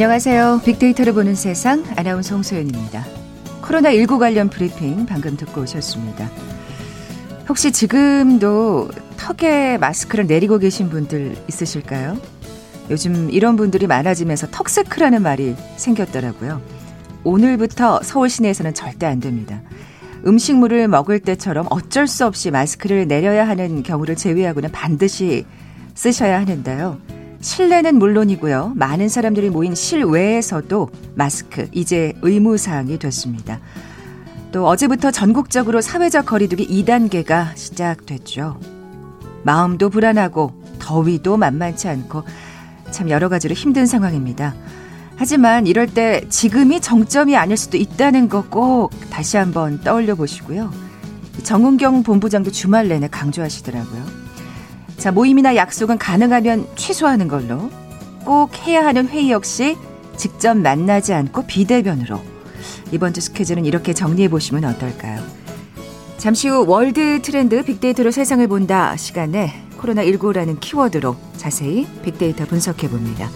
안녕하세요. 빅데이터를 보는 세상 아나운서 홍소연입니다. 코로나19 관련 브리핑 방금 듣고 오셨습니다. 혹시 지금도 턱에 마스크를 내리고 계신 분들 있으실까요? 요즘 이런 분들이 많아지면서 턱스크라는 말이 생겼더라고요. 오늘부터 서울 시내에서는 절대 안 됩니다. 음식물을 먹을 때처럼 어쩔 수 없이 마스크를 내려야 하는 경우를 제외하고는 반드시 쓰셔야 하는데요. 실내는 물론이고요. 많은 사람들이 모인 실외에서도 마스크 이제 의무 사항이 됐습니다. 또 어제부터 전국적으로 사회적 거리두기 2단계가 시작됐죠. 마음도 불안하고 더위도 만만치 않고 참 여러 가지로 힘든 상황입니다. 하지만 이럴 때 지금이 정점이 아닐 수도 있다는 거 꼭 다시 한번 떠올려 보시고요. 정은경 본부장도 주말 내내 강조하시더라고요. 자, 모임이나 약속은 가능하면 취소하는 걸로 꼭 해야 하는 회의 역시 직접 만나지 않고 비대면으로 이번 주 스케줄은 이렇게 정리해 보시면 어떨까요? 잠시 후 월드 트렌드 빅데이터로 세상을 본다 시간에 코로나19라는 키워드로 자세히 빅데이터 분석해 봅니다.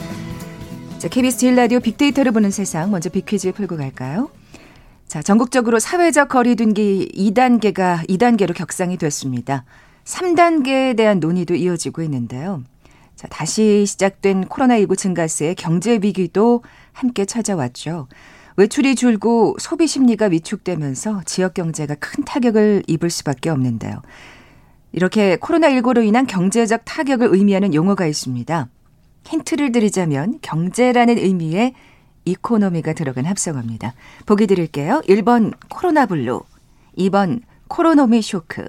자, KBS 제일 라디오 빅데이터로 보는 세상 먼저 빅퀴즈 풀고 갈까요? 자, 전국적으로 사회적 거리두기 2단계가 2단계로 격상이 됐습니다. 3단계에 대한 논의도 이어지고 있는데요. 자, 다시 시작된 코로나19 증가세의 경제 위기도 함께 찾아왔죠. 외출이 줄고 소비 심리가 위축되면서 지역 경제가 큰 타격을 입을 수밖에 없는데요. 이렇게 코로나19로 인한 경제적 타격을 의미하는 용어가 있습니다. 힌트를 드리자면 경제라는 의미의 economy가 들어간 합성어입니다. 보기 드릴게요. 1번 코로나 블루, 2번 코로노미 쇼크,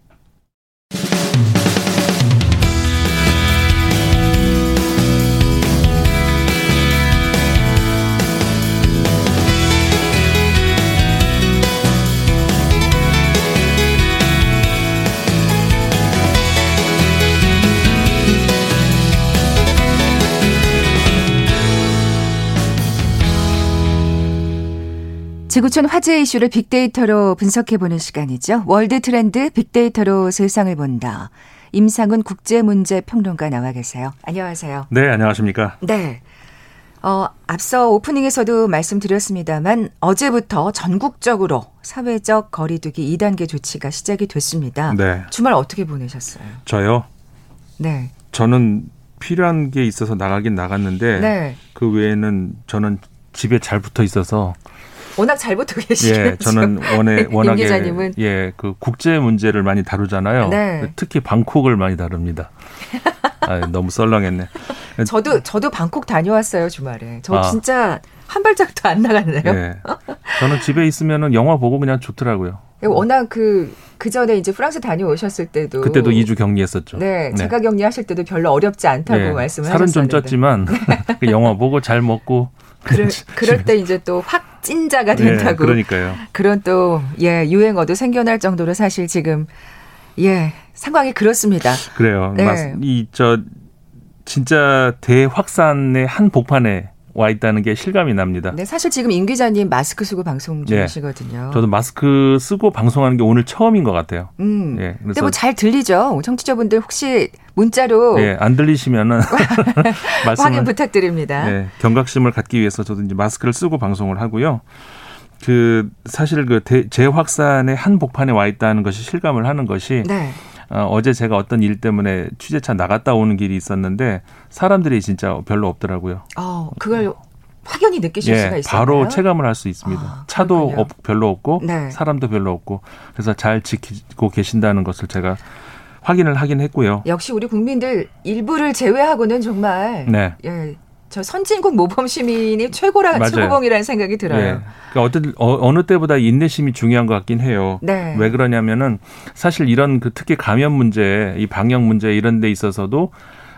지구촌 화제 이슈를 빅데이터로 분석해보는 시간이죠. 월드 트렌드 빅데이터로 세상을 본다. 임상훈 국제문제평론가 나와 계세요. 안녕하세요. 네, 안녕하십니까. 네. 어, 앞서 오프닝에서도 말씀드렸습니다만 어제부터 전국적으로 사회적 거리두기 2단계 조치가 시작이 됐습니다. 네. 주말 어떻게 보내셨어요? 저요? 네. 저는 필요한 게 있어서 나가긴 나갔는데 네. 그 외에는 저는 집에 잘 붙어 있어서 워낙 잘 붙어 계시죠. 예, 저는 원에 워낙에 예, 그 국제 문제를 많이 다루잖아요. 네. 특히 방콕을 많이 다룹니다. 아, 너무 썰렁했네. 저도 저도 방콕 다녀왔어요 주말에. 저 아. 진짜 한 발짝도 안 나갔네요. 네. 저는 집에 있으면은 영화 보고 그냥 좋더라고요. 워낙 그, 그 전에 이제 프랑스 다녀오셨을 때도. 그때도 2주 격리했었죠. 네. 네. 제가 격리하실 때도 별로 어렵지 않다고 네. 말씀을 살은 하셨었는데. 좀 쪘지만 그 영화 보고 잘 먹고. 그럴, 그럴 때 이제 또 확 진자가 네, 된다고. 네, 그러니까요. 그런 또, 예, 유행어도 생겨날 정도로 사실 지금, 예, 상황이 그렇습니다. 그래요. 네. 이, 저, 진짜 대확산의 한 복판에 와 있다는 게 실감이 납니다. 네, 사실 지금 임 기자님 마스크 쓰고 방송 네. 중이시거든요. 네, 저도 마스크 쓰고 방송하는 게 오늘 처음인 것 같아요. 음. 예, 근데 뭐잘 들리죠? 청취자분들 혹시 문자로 예, 안 들리시면은 확인 부탁드립니다. 네, 경각심을 갖기 위해서 저도 이제 마스크를 쓰고 방송을 하고요. 그 사실 그 재확산의 한 복판에 와 있다는 것이 실감을 하는 것이 네. 어, 어제 제가 어떤 일 때문에 취재차 나갔다 오는 길이 있었는데 사람들이 진짜 별로 없더라고요. 어, 그걸 확연히 느끼실 예, 수가 있어요. 바로 체감을 할 수 있습니다. 아, 차도 없, 별로 없고 네. 사람도 별로 없고 그래서 잘 지키고 계신다는 것을 제가 확인을 하긴 했고요. 역시 우리 국민들 일부를 제외하고는 정말 네. 예, 저 선진국 모범 시민이 최고라 맞아요. 최고봉이라는 생각이 들어요. 네. 그러니까 어떤 어, 느 때보다 인내심이 중요한 것 같긴 해요. 네. 왜 그러냐면은 사실 이런 그 특히 감염 문제, 이 방역 문제 이런 데 있어서도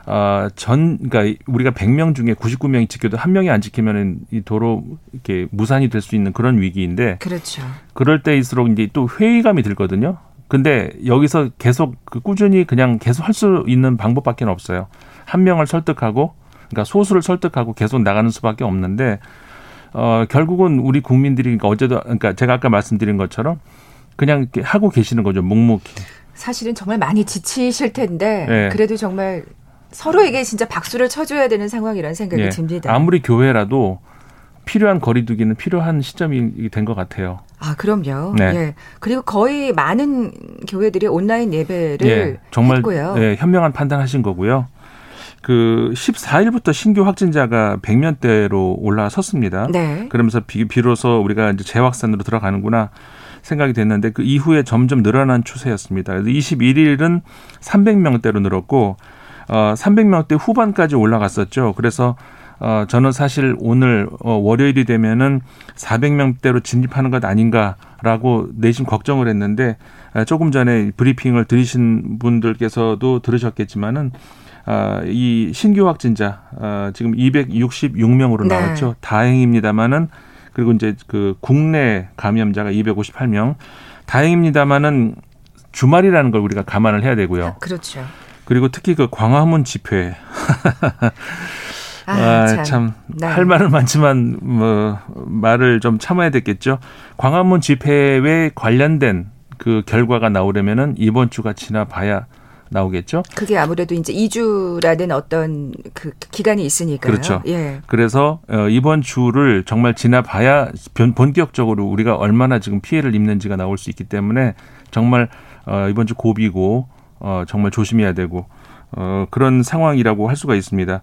어, 전, 그러니까 우리가 100명 중에 99명이 지켜도 한 명이 안 지키면은 이 도로 이렇게 무산이 될 수 있는 그런 위기인데. 그렇죠. 그럴 때일수록 이제 또 회의감이 들거든요. 근데 여기서 계속 그 꾸준히 그냥 계속 할 수 있는 방법밖에 없어요. 한 명을 설득하고, 그러니까 소수를 설득하고 계속 나가는 수밖에 없는데, 어, 결국은 우리 국민들이, 그러니까 어제도, 그러니까 제가 아까 말씀드린 것처럼 그냥 이렇게 하고 계시는 거죠, 묵묵히. 사실은 정말 많이 지치실 텐데, 네. 그래도 정말 서로에게 진짜 박수를 쳐줘야 되는 상황이라는 생각이 네. 듭니다. 아무리 교회라도 필요한 거리두기는 필요한 시점이 된 것 같아요. 아, 그럼요. 네. 예. 그리고 거의 많은 교회들이 온라인 예배를 예, 정말 했고요. 예, 현명한 판단하신 거고요. 그 14일부터 신규 확진자가 100명대로 올라섰습니다. 네. 그러면서 비, 비로소 우리가 이제 재확산으로 들어가는구나 생각이 됐는데 그 이후에 점점 늘어난 추세였습니다. 그래서 21일은 300명대로 늘었고 어 300명대 후반까지 올라갔었죠. 그래서 어 저는 사실 오늘 어 월요일이 되면은 400명대로 진입하는 것 아닌가라고 내심 걱정을 했는데 어, 조금 전에 브리핑을 들으신 분들께서도 들으셨겠지만은 어, 이 신규 확진자 어, 지금 266명으로 네. 나왔죠. 다행입니다만은 그리고 이제 그 국내 감염자가 258명. 다행입니다만은 주말이라는 걸 우리가 감안을 해야 되고요. 그렇죠. 그리고 특히 그 광화문 집회. 아, 아, 참, 네. 할 말은 많지만, 뭐, 말을 좀 참아야 되겠죠. 광화문 집회에 관련된 그 결과가 나오려면은 이번 주가 지나봐야 나오겠죠. 그게 아무래도 이제 2주라는 어떤 그 기간이 있으니까요. 그렇죠. 예. 그래서 어, 이번 주를 정말 지나봐야 본격적으로 우리가 얼마나 지금 피해를 입는지가 나올 수 있기 때문에 정말 어, 이번 주 고비고 어, 정말 조심해야 되고 어, 그런 상황이라고 할 수가 있습니다.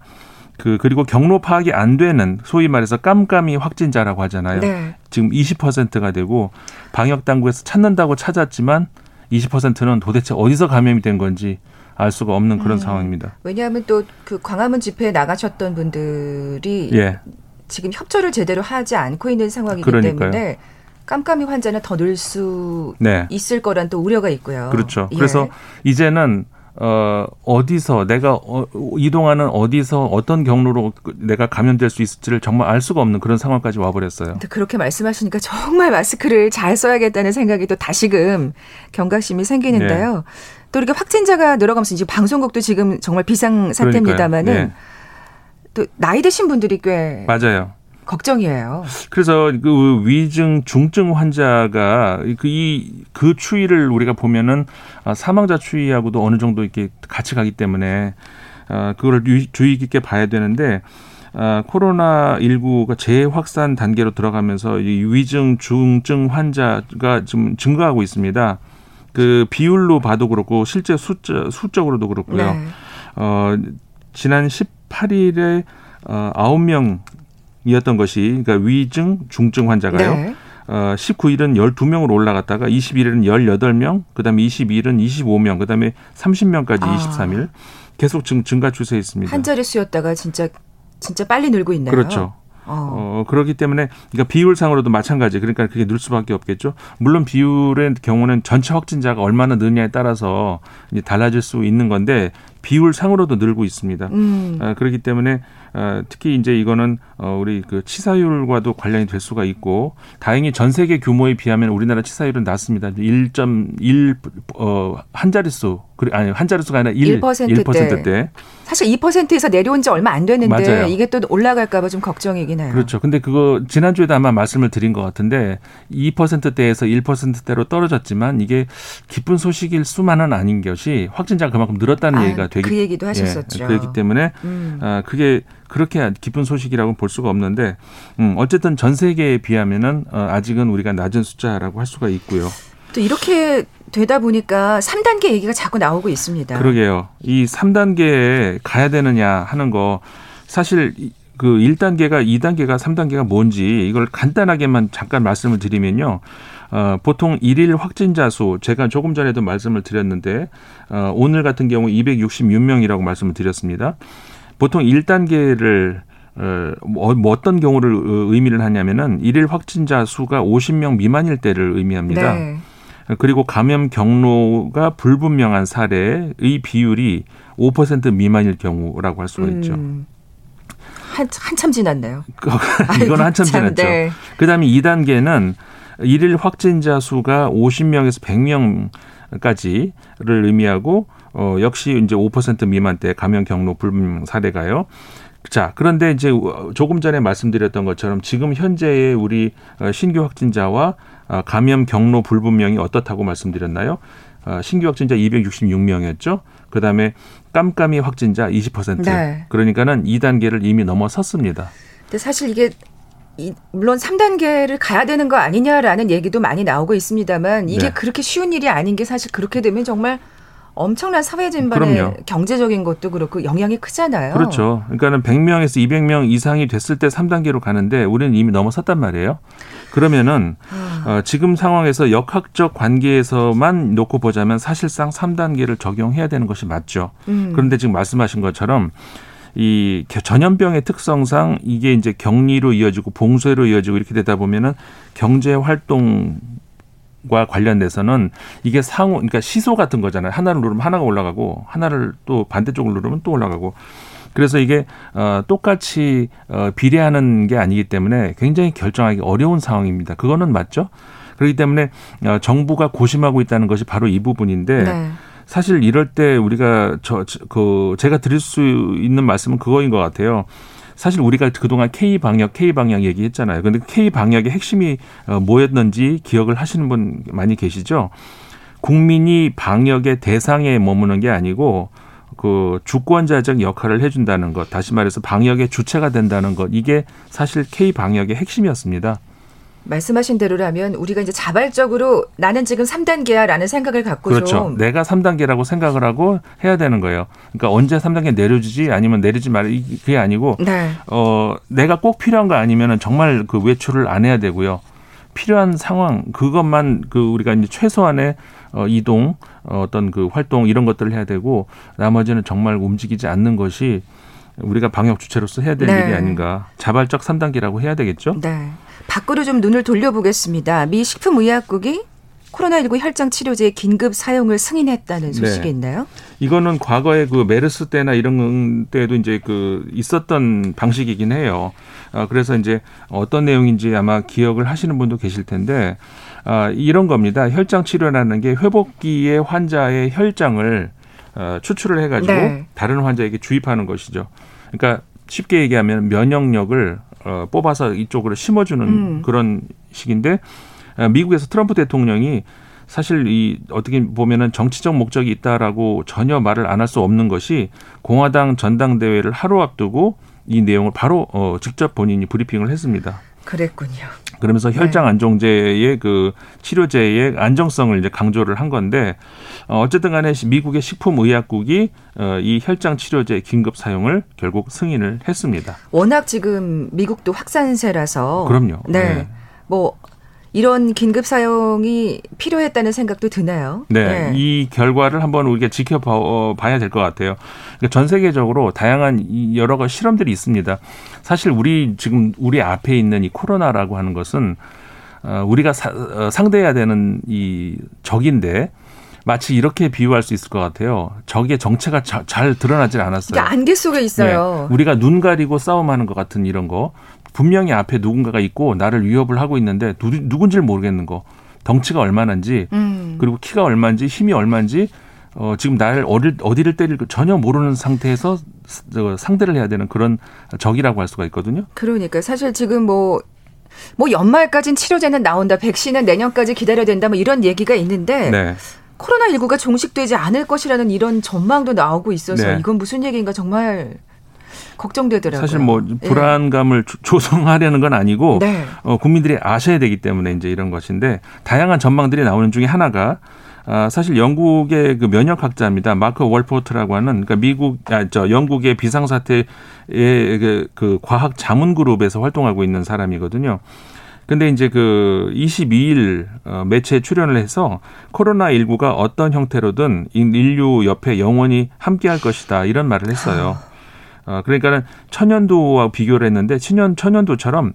그 그리고 경로 파악이 안 되는 소위 말해서 깜깜이 확진자라고 하잖아요. 네. 지금 20%가 되고 방역 당국에서 찾는다고 찾았지만 20%는 도대체 어디서 감염이 된 건지 알 수가 없는 그런 음. 상황입니다. 왜냐하면 또 그 광화문 집회에 나가셨던 분들이 예. 지금 협조를 제대로 하지 않고 있는 상황이기 그러니까요. 때문에 깜깜이 환자는 더 늘수 네. 있을 거란 또 우려가 있고요. 그렇죠. 예. 그래서 이제는 어, 어디서 내가 어, 이동하는 어디서 어떤 경로로 내가 감염될 수 있을지를 정말 알 수가 없는 그런 상황까지 와버렸어요. 그렇게 말씀하시니까 정말 마스크를 잘 써야겠다는 생각이 또 다시금 경각심이 생기는데요. 네. 또 이렇게 확진자가 늘어가면서 이제 방송국도 지금 정말 비상 사태입니다만은 네. 또 나이 드신 분들이 꽤 맞아요. 걱정이에요. 그래서 그 위증 중증 환자가 그 이그 그 추이를 우리가 보면은 아, 사망자 추이하고도 어느 정도 이렇게 같이 가기 때문에 어 그거를 주의 깊게 봐야 되는데 아, 코로나 19가 재확산 단계로 들어가면서 이 위증 중증 환자가 좀 증가하고 있습니다. 그 비율로 봐도 그렇고 실제 숫자 수적으로도 그렇고요. 네. 어 지난 18일에 어 9명 이었던 것이 그러니까 위증 중증 환자가요. 네. 어 19일은 12명으로 올라갔다가 21일은 18명, 그다음에 22일은 25명, 그다음에 30명까지 아. 23일 계속 증, 증가 추세에 있습니다. 한 자릿수였다가 진짜 진짜 빨리 늘고 있네요. 그렇죠. 어. 어, 그렇기 때문에 그러니까 비율상으로도 마찬가지. 그러니까 그게 늘 수밖에 없겠죠. 물론 비율의 경우는 전체 확진자가 얼마나 느냐에 따라서 달라질 수 있는 건데 비율상으로도 늘고 있습니다. 음. 어, 그렇기 때문에 어, 특히 이제 이거는 어, 우리 그 치사율과도 관련이 될 수가 있고 다행히 전 세계 규모에 비하면 우리나라 치사율은 낮습니다. 1.1 어, 한 자릿수 아니 한 자릿수가 아니라 1, 1%대. 1%대. 사실 2%에서 내려온 지 얼마 안 됐는데 맞아요. 이게 또 올라갈까 봐 좀 걱정이긴 해요. 그렇죠. 근데 그거 지난주에도 아마 말씀을 드린 것 같은데 2%대에서 1%대로 떨어졌지만 이게 기쁜 소식일 수만은 아닌 것이 확진자가 그만큼 늘었다는 아, 얘기가 되기 그 얘기도 하셨었죠. 예, 그렇기 때문에 음. 아, 그게 그렇게 기쁜 소식이라고 볼 수가 없는데 음, 어쨌든 전 세계에 비하면은 어, 아직은 우리가 낮은 숫자라고 할 수가 있고요. 또 이렇게 되다 보니까 3단계 얘기가 자꾸 나오고 있습니다. 그러게요. 이 3단계에 가야 되느냐 하는 거 사실 그 1단계가 2단계가 3단계가 뭔지 이걸 간단하게만 잠깐 말씀을 드리면요. 어, 보통 일일 확진자 수 제가 조금 전에도 말씀을 드렸는데 어, 오늘 같은 경우 266명이라고 말씀을 드렸습니다. 보통 1단계를 어, 뭐, 뭐 어떤 경우를 의미를 하냐면은 일일 확진자 수가 50명 미만일 때를 의미합니다. 네. 그리고 감염 경로가 불분명한 사례의 비율이 5% 미만일 경우라고 할 수가 있죠. 음. 한, 한참 지났네요. 이건 한참 지났죠. 네. 그 다음에 2단계는 일일 확진자 수가 50명에서 100명까지를 의미하고 어 역시 이제 5% 미만대 감염 경로 불분명 사례가요. 자, 그런데 이제 조금 전에 말씀드렸던 것처럼 지금 현재의 우리 어, 신규 확진자와 어, 감염 경로 불분명이 어떻다고 말씀드렸나요? 어, 신규 확진자 266명이었죠. 그다음에 깜깜이 확진자 20%. 네. 그러니까는 2단계를 이미 넘어섰습니다. 근데 사실 이게 이, 물론 3단계를 가야 되는 거 아니냐라는 얘기도 많이 나오고 있습니다만 이게 네. 그렇게 쉬운 일이 아닌 게 사실 그렇게 되면 정말 엄청난 사회 진반의 그럼요. 경제적인 것도 그렇고 영향이 크잖아요. 그렇죠. 그러니까는 100명에서 200명 이상이 됐을 때 3단계로 가는데 우리는 이미 넘어섰단 말이에요. 그러면은 아. 어, 지금 상황에서 역학적 관계에서만 놓고 보자면 사실상 3단계를 적용해야 되는 것이 맞죠. 음. 그런데 지금 말씀하신 것처럼 이 전염병의 특성상 이게 이제 격리로 이어지고 봉쇄로 이어지고 이렇게 되다 보면은 경제 활동 과 관련돼서는 이게 상호 그러니까 시소 같은 거잖아요. 하나를 누르면 하나가 올라가고 하나를 또 반대쪽을 누르면 또 올라가고 그래서 이게 어 똑같이 어 비례하는 게 아니기 때문에 굉장히 결정하기 어려운 상황입니다. 그거는 맞죠? 그렇기 때문에 어 정부가 고심하고 있다는 것이 바로 이 부분인데 네. 사실 이럴 때 우리가 저 그 제가 드릴 수 있는 말씀은 그거인 것 같아요. 사실 우리가 그동안 K 방역, K 방역 얘기했잖아요. 근데 K 방역의 핵심이 어, 뭐였는지 기억을 하시는 분 많이 계시죠? 국민이 방역의 대상에 머무는 게 아니고 그 주권자적 역할을 해준다는 것, 다시 말해서 방역의 주체가 된다는 것, 이게 사실 K 방역의 핵심이었습니다. 말씀하신 대로라면 우리가 이제 자발적으로 나는 지금 3단계야라는 생각을 갖고 그렇죠. 좀 내가 3단계라고 생각을 하고 해야 되는 거예요. 그러니까 언제 3단계 내려주지 아니면 내리지 말 그게 아니고 네. 어 내가 꼭 필요한 거 아니면은 정말 그 외출을 안 해야 되고요. 필요한 상황 그것만 그 우리가 이제 최소한의 어 이동 어, 어떤 그 활동 이런 것들을 해야 되고 나머지는 정말 움직이지 않는 것이 우리가 방역 주체로서 해야 될 네. 일이 아닌가. 자발적 3단계라고 해야 되겠죠? 네. 밖으로 좀 눈을 돌려보겠습니다. 미 식품의약국이 코로나19 혈장 치료제의 긴급 사용을 승인했다는 소식이 네. 있나요? 이거는 과거에 그 메르스 때나 이런 때도 이제 그 있었던 방식이긴 해요. 아, 그래서 이제 어떤 내용인지 아마 기억을 하시는 분도 계실 텐데 아, 이런 겁니다. 혈장 치료라는 게 회복기의 환자의 혈장을 어, 추출을 해가지고 네. 다른 환자에게 주입하는 것이죠. 그러니까 쉽게 얘기하면 면역력을 어, 뽑아서 이쪽으로 심어주는 음. 그런 식인데 어, 미국에서 트럼프 대통령이 사실 이 어떻게 보면은 정치적 목적이 있다라고 전혀 말을 안 할 수 없는 것이 공화당 전당대회를 하루 앞두고 이 내용을 바로 어 직접 본인이 브리핑을 했습니다. 그랬군요. 그러면서 네. 혈장 안정제의 그 치료제의 안정성을 이제 강조를 한 건데 어, 어쨌든 간에 미국의 식품의약국이 어, 이 혈장 치료제 긴급 사용을 결국 승인을 했습니다. 워낙 지금 미국도 확산세라서 그럼요. 네. 네. 뭐 이런 긴급 사용이 필요했다는 생각도 드나요? 네, 네. 이 결과를 한번 우리가 지켜봐야 어, 될것 같아요. 그러니까 전 세계적으로 다양한 여러 가지 실험들이 있습니다. 사실 우리 지금 우리 앞에 있는 이 코로나라고 하는 것은 어, 우리가 사, 어, 상대해야 되는 이 적인데 마치 이렇게 비유할 수 있을 것 같아요. 적의 정체가 자, 잘 드러나질 않았어요. 그러니까 안개 속에 있어요. 네. 우리가 눈 가리고 싸움하는 것 같은 이런 거. 분명히 앞에 누군가가 있고 나를 위협을 하고 있는데 누, 누군지를 모르겠는 거. 덩치가 얼마나인지 음. 그리고 키가 얼마인지 힘이 얼마인지 어, 지금 나를 어딜, 어디를 때릴 전혀 모르는 상태에서 상대를 해야 되는 그런 적이라고 할 수가 있거든요. 그러니까 사실 지금 뭐, 뭐 연말까지는 치료제는 나온다, 백신은 내년까지 기다려야 된다, 뭐 이런 얘기가 있는데. 네. 코로나19가 종식되지 않을 것이라는 이런 전망도 나오고 있어서 네. 이건 무슨 얘기인가 정말 걱정되더라고요. 사실 뭐 예. 불안감을 예. 조성하려는 건 아니고 네. 어, 국민들이 아셔야 되기 때문에 이제 이런 것인데 다양한 전망들이 나오는 중에 하나가 아, 사실 영국의 그 면역학자입니다. 마크 월포트라고 하는 그러니까 미국 아, 저 영국의 비상사태의 그, 그 과학 자문 그룹에서 활동하고 있는 사람이거든요. 근데 이제 그 22일 어, 매체에 출연을 해서 코로나19가 어떤 형태로든 인류 옆에 영원히 함께 할 것이다. 이런 말을 했어요. 어, 그러니까는 천연두와 비교를 했는데 천연 천연두처럼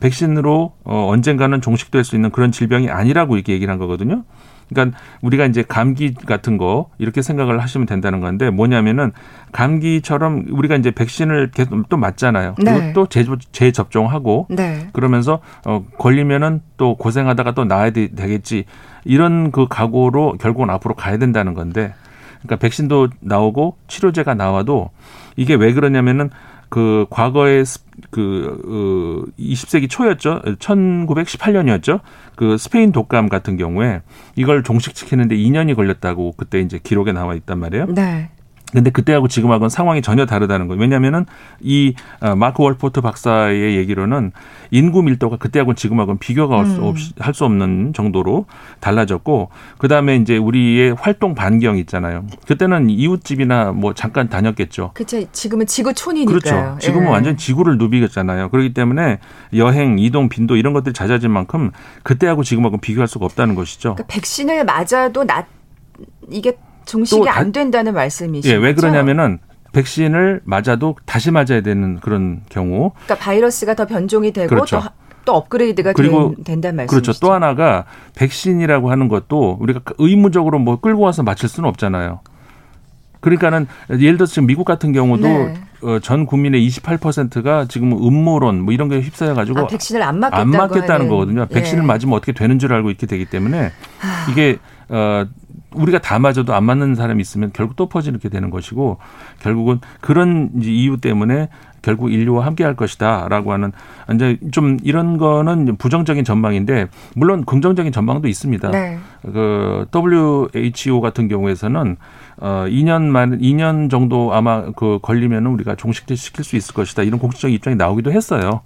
백신으로 어, 언젠가는 종식될 수 있는 그런 질병이 아니라고 이렇게 얘기를 한 거거든요. 그러니까 우리가 이제 감기 같은 거 이렇게 생각을 하시면 된다는 건데 뭐냐면은 감기처럼 우리가 이제 백신을 계속 또 맞잖아요. 네. 또 재접종하고 네. 그러면서 어 걸리면은 또 고생하다가 또 나아야 되 겠지 이런 그 각오로 결국은 앞으로 가야 된다는 건데 그러니까 백신도 나오고 치료제가 나와도 이게 왜 그러냐면은 그 과거에 그, 어, 20세기 초였죠. 1918년이었죠. 그 스페인 독감 같은 경우에 이걸 종식시키는데 2년이 걸렸다고 그때 이제 기록에 나와 있단 말이에요. 네. 근데 그때하고 지금하고는 상황이 전혀 다르다는 거예요. 왜냐하면은 이 어, 마크 월포트 박사의 얘기로는 인구 밀도가 그때하고는 지금하고는 비교가 음. 할수 없는 정도로 달라졌고 그 다음에 이제 우리의 활동 반경 있잖아요. 그때는 이웃집이나 뭐 잠깐 다녔겠죠. 그렇죠. 지금은 지구촌이니까요. 그렇죠. 지금은 예. 완전 지구를 누비겠잖아요. 그렇기 때문에 여행, 이동 빈도 이런 것들이 잦아진 만큼 그때하고 지금하고 비교할 수가 없다는 것이죠. 그러니까 백신을 맞아도 나 이게 종식이 안 된다는 말씀이시죠? 예, 왜 그러냐면은 백신을 맞아도 다시 맞아야 되는 그런 경우. 그러니까 바이러스가 더 변종이 되고 그렇죠. 또, 또 업그레이드가 그리고 된, 다는 말씀이시죠. 그렇죠. 또 하나가 백신이라고 하는 것도 우리가 의무적으로 뭐 끌고 와서 맞힐 수는 없잖아요. 그러니까는 예를 들어서 지금 미국 같은 경우도 네. 어, 전 국민의 28%가 지금 음모론 뭐 이런 게 휩싸여 가지고 아, 백신을 안, 맞겠다고 안 맞겠다는. 거거든요. 백신을 예. 맞으면 어떻게 되는 줄 알고 있게 되기 때문에 이게 어 우리가 다 맞아도 안 맞는 사람이 있으면 결국 또 퍼지게 되는 것이고 결국은 그런 이유 때문에 결국 인류와 함께 할 것이다라고 하는 이제 좀 이런 거는 부정적인 전망인데 물론 긍정적인 전망도 있습니다. 네. 그 WHO 같은 경우에서는 어 2년 만 2년 정도 아마 그 걸리면은 우리가 종식시킬 수 있을 것이다. 이런 공식적인 입장이 나오기도 했어요.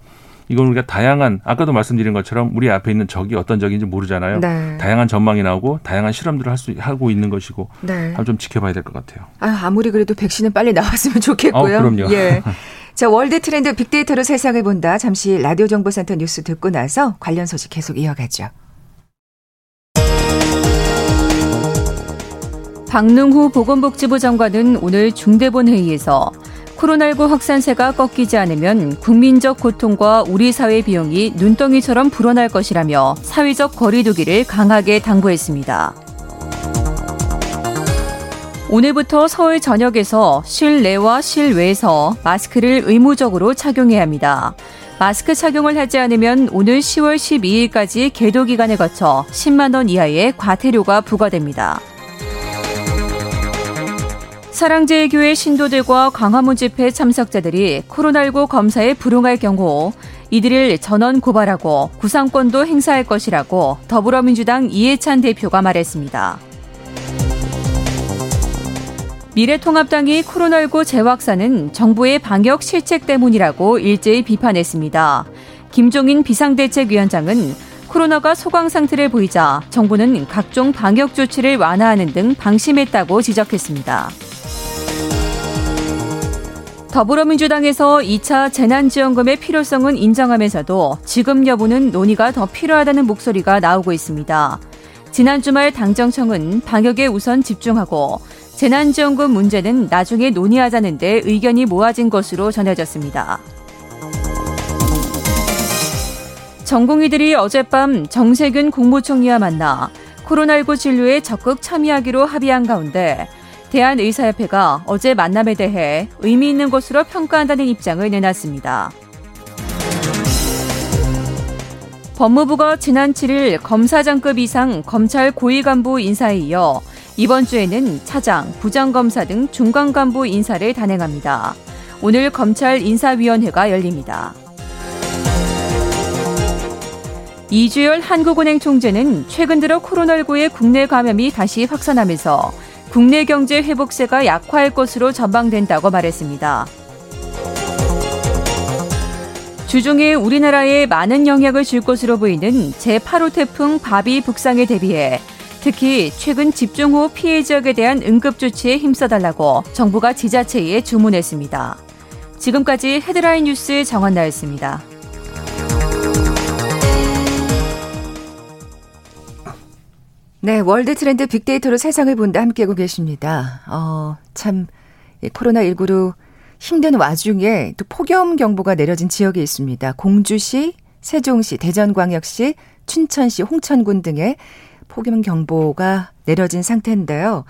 이건 우리가 다양한 아까도 말씀드린 것처럼 우리 앞에 있는 적이 어떤 적인지 모르잖아요. 네. 다양한 전망이 나오고 다양한 실험들을 할 수 하고 있는 것이고 네. 좀 지켜봐야 될 것 같아요. 아, 아무리 그래도 백신은 빨리 나왔으면 좋겠고요. 어, 그럼요. 예. 자, 월드 트렌드 빅데이터로 세상을 본다. 잠시 라디오 정보센터 뉴스 듣고 나서 관련 소식 계속 이어가죠. 박능후 보건복지부 장관은 오늘 중대본 회의에서 코로나19 확산세가 꺾이지 않으면 국민적 고통과 우리 사회 비용이 눈덩이처럼 불어날 것이라며 사회적 거리두기를 강하게 당부했습니다. 오늘부터 서울 전역에서 실내와 실외에서 마스크를 의무적으로 착용해야 합니다. 마스크 착용을 하지 않으면 오늘 10월 12일까지 계도 기간을 거쳐 10만 원 이하의 과태료가 부과됩니다. 사랑제일교회 신도들과 광화문 집회 참석자들이 코로나19 검사에 불응할 경우 이들을 전원 고발하고 구상권도 행사할 것이라고 더불어민주당 이해찬 대표가 말했습니다. 미래통합당이 코로나19 재확산은 정부의 방역 실책 때문이라고 일제히 비판했습니다. 김종인 비상대책위원장은 코로나가 소강 상태를 보이자 정부는 각종 방역 조치를 완화하는 등 방심했다고 지적했습니다. 더불어민주당에서 2차 재난지원금의 필요성은 인정하면서도 지급 여부는 논의가 더 필요하다는 목소리가 나오고 있습니다. 지난 주말 당정청은 방역에 우선 집중하고 재난지원금 문제는 나중에 논의하자는 데 의견이 모아진 것으로 전해졌습니다. 전공의들이 어젯밤 정세균 국무총리와 만나 코로나19 진료에 적극 참여하기로 합의한 가운데 대한의사협회가 어제 만남에 대해 의미 있는 것으로 평가한다는 입장을 내놨습니다. 법무부가 지난 7일 검사장급 이상 검찰 고위 간부 인사에 이어 이번 주에는 차장, 부장검사 등 중간 간부 인사를 단행합니다. 오늘 검찰 인사위원회가 열립니다. 이주열 한국은행 총재는 최근 들어 코로나19의 국내 감염이 다시 확산하면서 국내 경제 회복세가 약화할 것으로 전망된다고 말했습니다. 주중에 우리나라에 많은 영향을 줄 것으로 보이는 제8호 태풍 바비 북상에 대비해 특히 최근 집중호우 피해 지역에 대한 응급조치에 힘써달라고 정부가 지자체에 주문했습니다. 지금까지 헤드라인 뉴스 정한나였습니다. 네, 월드 트렌드 빅데이터로 세상을 본다 함께하고 계십니다. 어, 참 코로나19로 힘든 와중에 또 폭염 경보가 내려진 지역이 있습니다. 공주시, 세종시, 대전광역시, 춘천시, 홍천군 등의 폭염 경보가 내려진 상태인데요.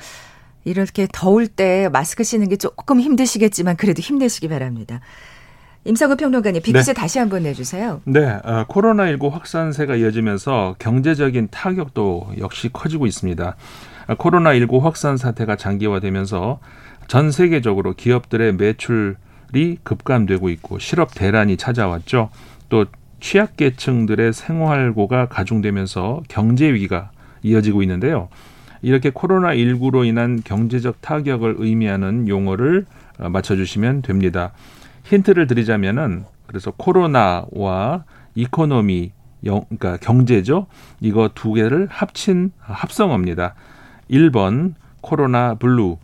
이렇게 더울 때 마스크 쓰는 게 조금 힘드시겠지만 그래도 힘내시기 바랍니다. 임성근 평론가님, 비퀴즈 네. 다시 한번 내주세요. 네, 어, 코로나19 확산세가 이어지면서 경제적인 타격도 역시 커지고 있습니다. 어, 코로나19 확산 사태가 장기화되면서 전 세계적으로 기업들의 매출이 급감되고 있고 실업 대란이 찾아왔죠. 또 취약계층들의 생활고가 가중되면서 경제 위기가 이어지고 있는데요. 이렇게 코로나19로 인한 경제적 타격을 의미하는 용어를 어, 맞춰주시면 됩니다. 힌트를 드리자면은 그래서 코로나와 economy 영, 그러니까 경제죠. 이거 두 개를 합친 합성어입니다. 1번 코로나 블루,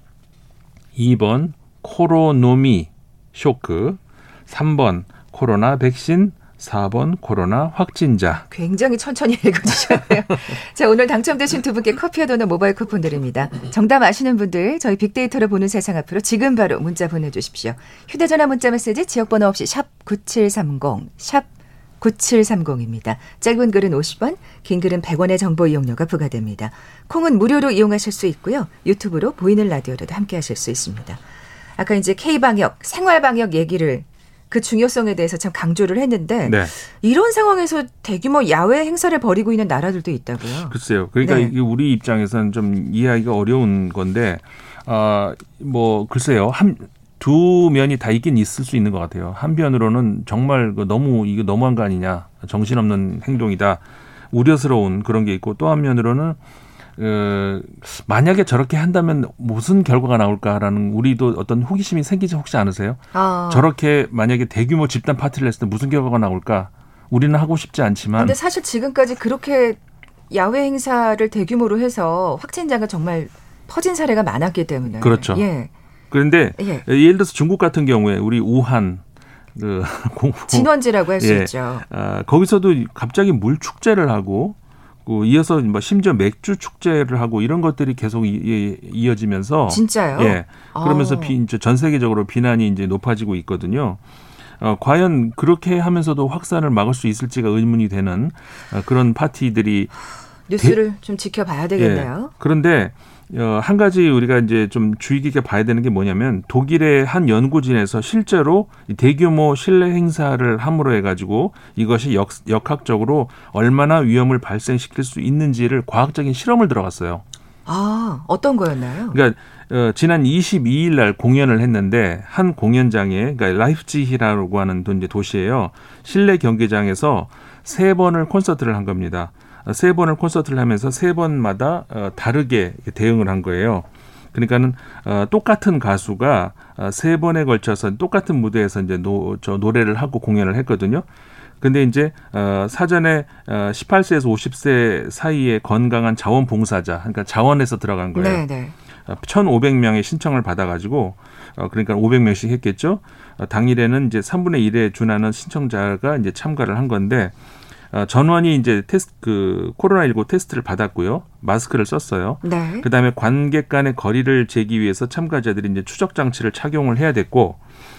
2번 코로노미 쇼크, 3번 코로나 백신, 4번 코로나 확진자. 굉장히 천천히 읽어주셨네요. 자, 오늘 당첨되신 두 분께 커피와 도넛 모바일 쿠폰 드립니다. 정답 아시는 분들 저희 빅데이터로 보는 세상 앞으로 지금 바로 문자 보내주십시오. 휴대전화 문자 메시지 지역번호 없이 샵 9730, 샵 9730입니다. 짧은 글은 50원, 긴 글은 100원의 정보 이용료가 부과됩니다. 콩은 무료로 이용하실 수 있고요. 유튜브로 보이는 라디오로도 함께 하실 수 있습니다. 아까 이제 K방역, 생활방역 얘기를 그 중요성에 대해서 참 강조를 했는데 네. 이런 상황에서 대규모 야외 행사를 벌이고 있는 나라들도 있다고요. 글쎄요. 그러니까 네. 이게 우리 입장에서는 좀 이해하기가 어려운 건데 아뭐 글쎄요. 한 두 면이 다 있긴 있을 수 있는 것 같아요. 한편으로는 정말 그 너무 이거 너무한 거 아니냐, 정신없는 행동이다, 우려스러운 그런 게 있고 또 한면으로는 어, 만약에 저렇게 한다면 무슨 결과가 나올까라는 우리도 어떤 호기심이 생기지 혹시 않으세요? 아. 저렇게 만약에 대규모 집단 파티를 했을 때 무슨 결과가 나올까? 우리는 하고 싶지 않지만. 근데 사실 지금까지 그렇게 야외 행사를 대규모로 해서 확진자가 정말 퍼진 사례가 많았기 때문에. 그렇죠. 예. 그런데 예. 예를 들어서 중국 같은 경우에 우리 우한 그 진원지라고 할수 예. 있죠. 아, 거기서도 갑자기 물 축제를 하고 그 이어서 뭐 심지어 맥주 축제를 하고 이런 것들이 계속 이, 어지면서 진짜요? 예. 그러면서 아. 비, 이제 전 세계적으로 비난이 이제 높아지고 있거든요. 어, 과연 그렇게 하면서도 확산을 막을 수 있을지가 의문이 되는 어, 그런 파티들이 뉴스를 대, 좀 지켜봐야 되겠네요. 예. 그런데 어, 한 가지 우리가 이제 좀 주의 깊게 봐야 되는 게 뭐냐면 독일의 한 연구진에서 실제로 대규모 실내 행사를 함으로 해가지고 이것이 역, 역학적으로 얼마나 위험을 발생시킬 수 있는지를 과학적인 실험을 들어갔어요. 아, 어떤 거였나요? 그러니까 어, 지난 22일 날 공연을 했는데 한 공연장에 그러니까 라이프치히라고 하는 도시예요. 실내 경기장에서 세 번을 콘서트를 한 겁니다. 세 번을 콘서트를 하면서 세 번마다 어, 다르게 대응을 한 거예요. 그러니까는 어, 똑같은 가수가 어, 세 번에 걸쳐서 똑같은 무대에서 이제 노, 저 노래를 하고 공연을 했거든요. 근데 이제 어, 사전에 어, 18세에서 50세 사이에 건강한 자원봉사자, 그러니까 자원에서 들어간 거예요. 네, 네. 1,500명의 신청을 받아가지고 어, 그러니까 500명씩 했겠죠. 어, 당일에는 이제 3분의 1에 준하는 신청자가 이제 참가를 한 건데 어, 전원이 이제 테스트 그 코로나 19 테스트를 받았고요. 마스크를 썼어요. 네. 그다음에 관객 간의 거리를 재기 위해서 참가자들이 이제 추적 장치를 착용을 해야 됐고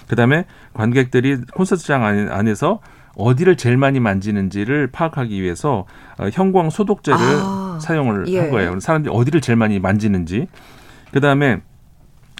그다음에 관객들이 콘서트장 안에서 어디를 제일 많이 만지는지를 파악하기 위해서 어, 형광 소독제를 아, 사용을 예. 한 거예요. 사람들이 어디를 제일 많이 만지는지. 그다음에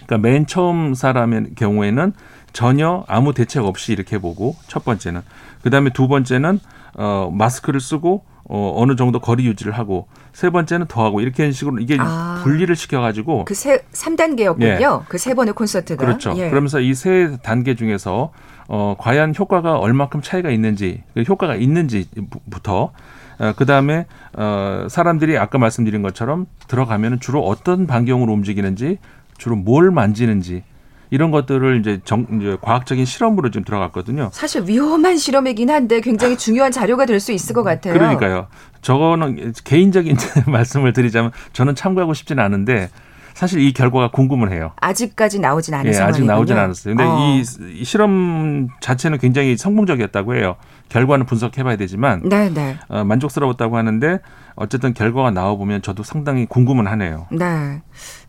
그러니까 맨 처음 사람의 경우에는 전혀 아무 대책 없이 이렇게 보고 첫 번째는 그다음에 두 번째는 어, 마스크를 쓰고 어, 어느 정도 거리 유지를 하고 세 번째는 더 하고 이렇게 식으로 이게 아, 분리를 시켜가지고 그세 3단계였군요. 예. 그세 번의 콘서트가 그렇죠. 예. 그러면서 이 세 단계 중에서 어, 과연 효과가 얼마큼 차이가 있는지 그 효과가 있는지부터 어, 그 다음에 어, 사람들이 아까 말씀드린 것처럼 들어가면 주로 어떤 반경으로 움직이는지 주로 뭘 만지는지 이런 것들을 이제, 정, 이제 과학적인 실험으로 좀 들어갔거든요. 사실 위험한 실험이긴 한데 굉장히 중요한 자료가 될 수 있을 것 같아요. 그러니까요. 저거는 개인적인 말씀을 드리자면 저는 참고하고 싶지는 않은데 사실 이 결과가 궁금을 해요. 아직까지 나오진 않은 예, 상황이군요. 아직 나오진 않았어요. 근데 어. 이, 이, 실험 자체는 굉장히 성공적이었다고 해요. 결과는 분석해봐야 되지만 네, 네. 어, 만족스러웠다고 하는데 어쨌든 결과가 나와 보면 저도 상당히 궁금은 하네요. 네.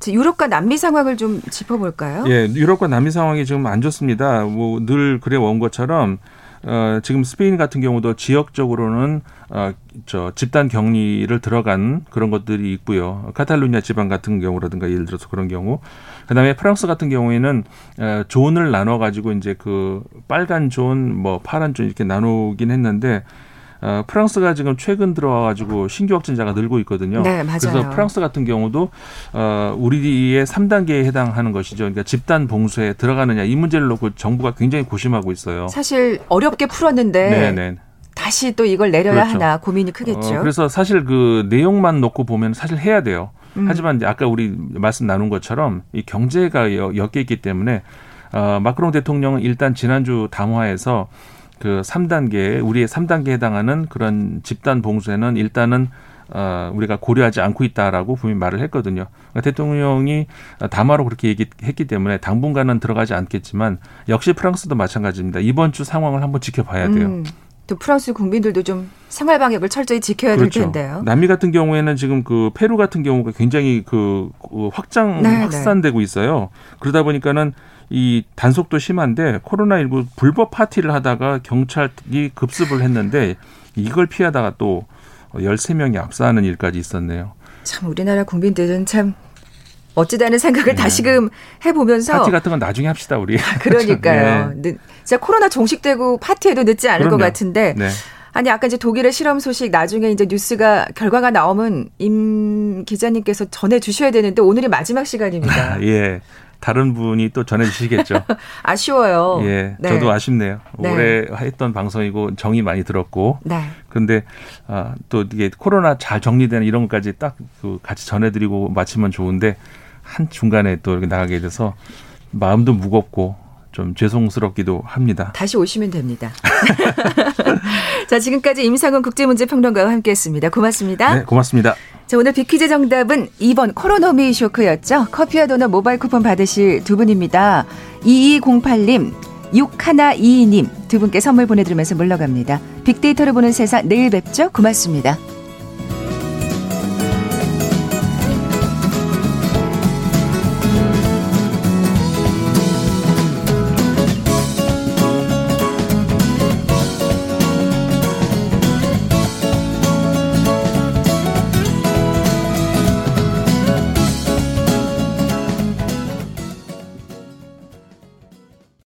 유럽과 남미 상황을 좀 짚어볼까요? 예, 유럽과 남미 상황이 지금 안 좋습니다. 뭐 늘 그래 온 것처럼 어, 지금 스페인 같은 경우도 지역적으로는 어, 저 집단 격리를 들어간 그런 것들이 있고요. 카탈루냐 지방 같은 경우라든가 예를 들어서 그런 경우. 그다음에 프랑스 같은 경우에는 어, 존을 나눠 가지고 이제 그 빨간 존, 뭐 파란 존 이렇게 나누긴 했는데 어, 프랑스가 지금 최근 들어와가지고 신규 확진자가 늘고 있거든요. 네, 맞아요. 그래서 프랑스 같은 경우도 어, 우리의 3단계에 해당하는 것이죠. 그러니까 집단 봉쇄에 들어가느냐 이 문제를 놓고 정부가 굉장히 고심하고 있어요. 사실 어렵게 풀었는데 네네. 네. 다시 또 이걸 내려야 그렇죠. 하나 고민이 크겠죠. 어, 그래서 사실 그 내용만 놓고 보면 사실 해야 돼요. 음. 하지만 아까 우리 말씀 나눈 것처럼 이 경제가 엮여 있기 때문에 어, 마크롱 대통령은 일단 지난주 담화에서 그 3단계 우리의 3단계에 해당하는 그런 집단 봉쇄는 일단은 어, 우리가 고려하지 않고 있다라고 분명히 말을 했거든요. 그러니까 대통령이 담화로 그렇게 얘기했기 때문에 당분간은 들어가지 않겠지만 역시 프랑스도 마찬가지입니다. 이번 주 상황을 한번 지켜봐야 돼요. 음, 또 프랑스 국민들도 좀 생활 방역을 철저히 지켜야 그렇죠. 될 텐데요. 남미 같은 경우에는 지금 그 페루 같은 경우가 굉장히 그, 그 확장 네, 네. 확산되고 있어요. 그러다 보니까는 이 단속도 심한데 코로나19 불법 파티를 하다가 경찰이 급습을 했는데 이걸 피하다가 또 13명이 압사하는 일까지 있었네요. 참 우리나라 국민들은 참 멋지다는 생각을 네. 다시금 해보면서 파티 같은 건 나중에 합시다 우리. 그러니까요. 네. 진짜 코로나 종식되고 파티에도 늦지 않을 그럼요. 것 같은데. 네. 아니 아까 이제 독일의 실험 소식 나중에 이제 뉴스가 결과가 나오면 임 기자님께서 전해 주셔야 되는데 오늘이 마지막 시간입니다. 예. 다른 분이 또 전해주시겠죠. 아쉬워요. 예, 네. 저도 아쉽네요. 네. 올해 했던 방송이고 정이 많이 들었고. 네. 그런데 아, 또 이게 코로나 잘 정리되는 이런 것까지 딱 그 같이 전해드리고 마치면 좋은데 한 중간에 또 이렇게 나가게 돼서 마음도 무겁고 좀 죄송스럽기도 합니다. 다시 오시면 됩니다. 자, 지금까지 임상훈 국제문제평론가와 함께했습니다. 고맙습니다. 네, 고맙습니다. 자, 오늘 비키즈 정답은 2번 코로노미 쇼크였죠. 커피와 도넛 모바일 쿠폰 받으실 두 분입니다. 2208님, 6122님 두 분께 선물 보내드리면서 물러갑니다. 빅데이터를 보는 세상 내일 뵙죠. 고맙습니다.